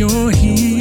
you're here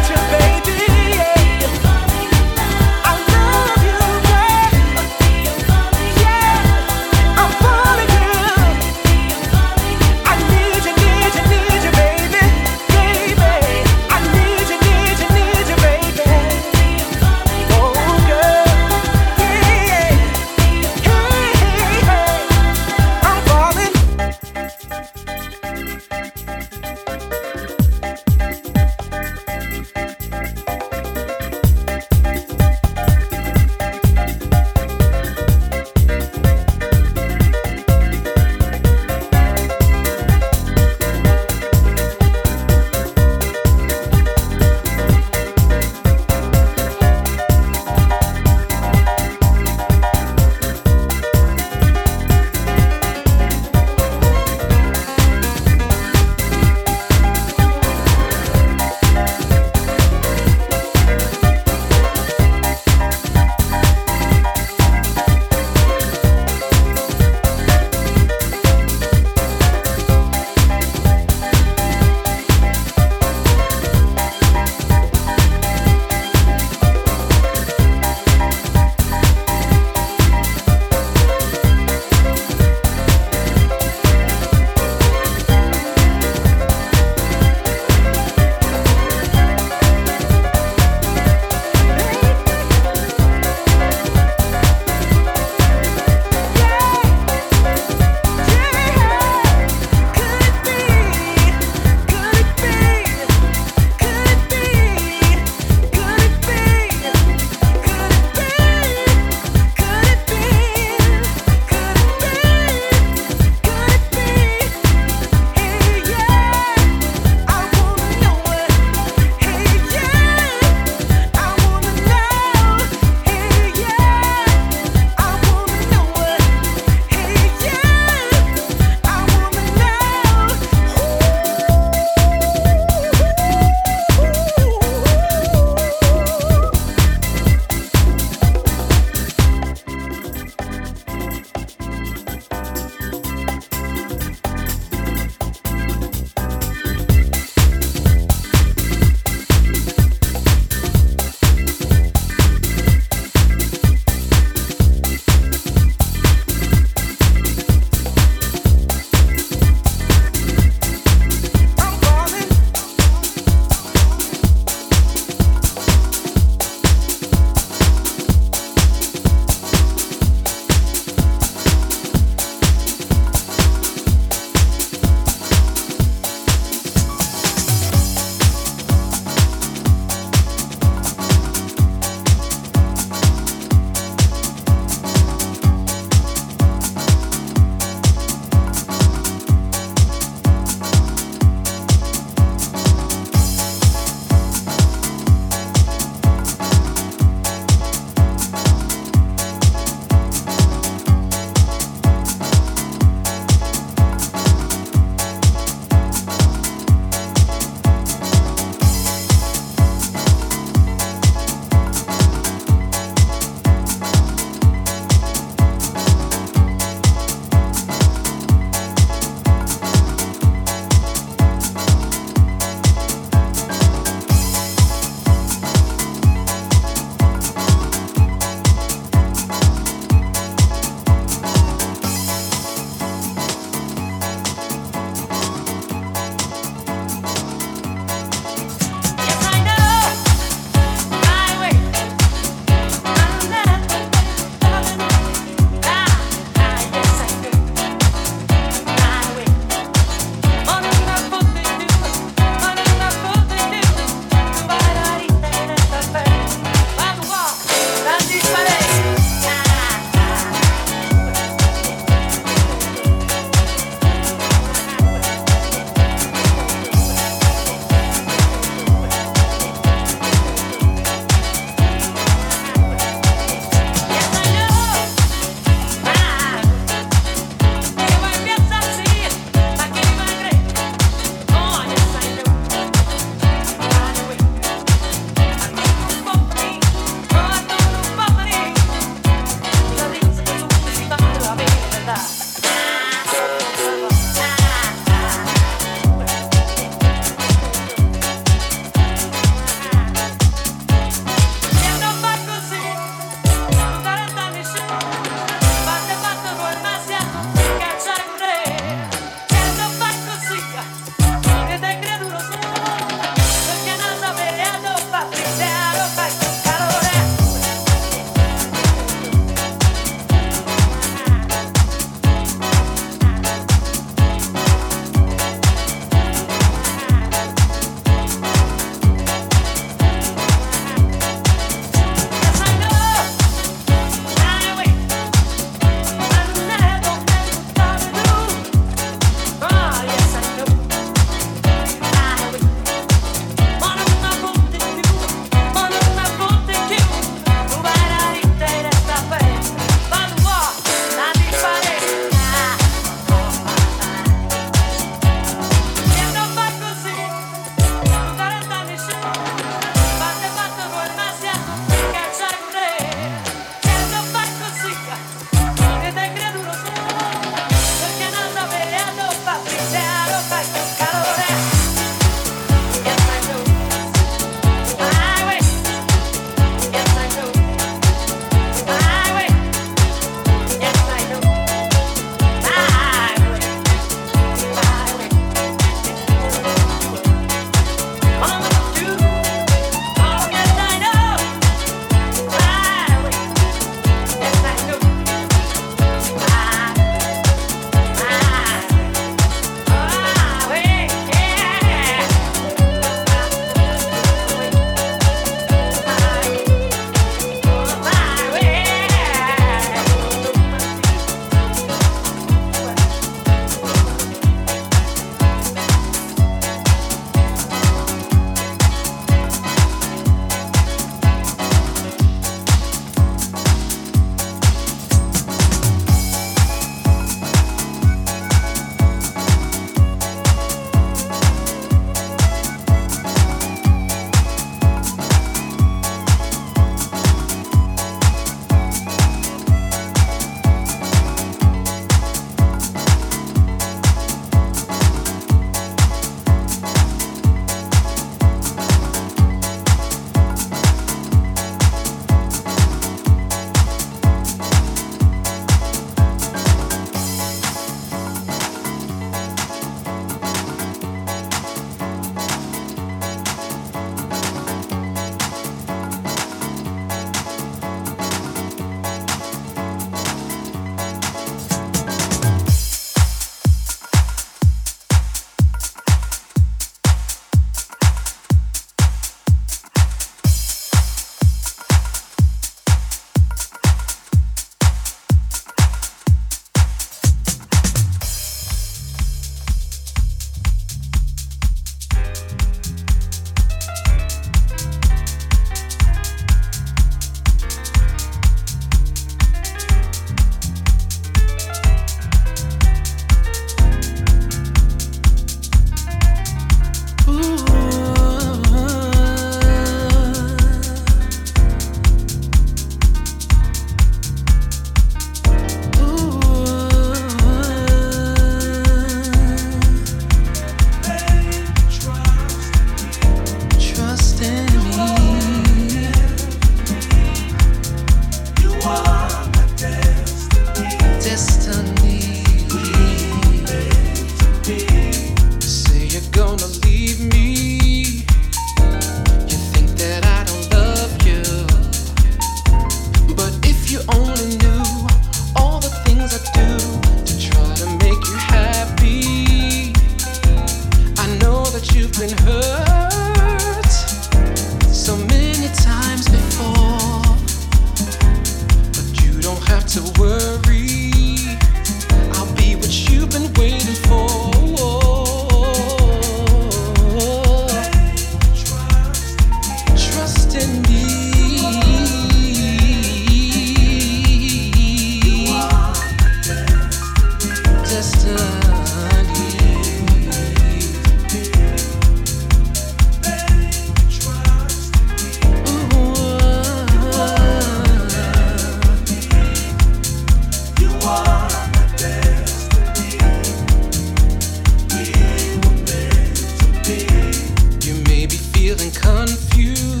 confused.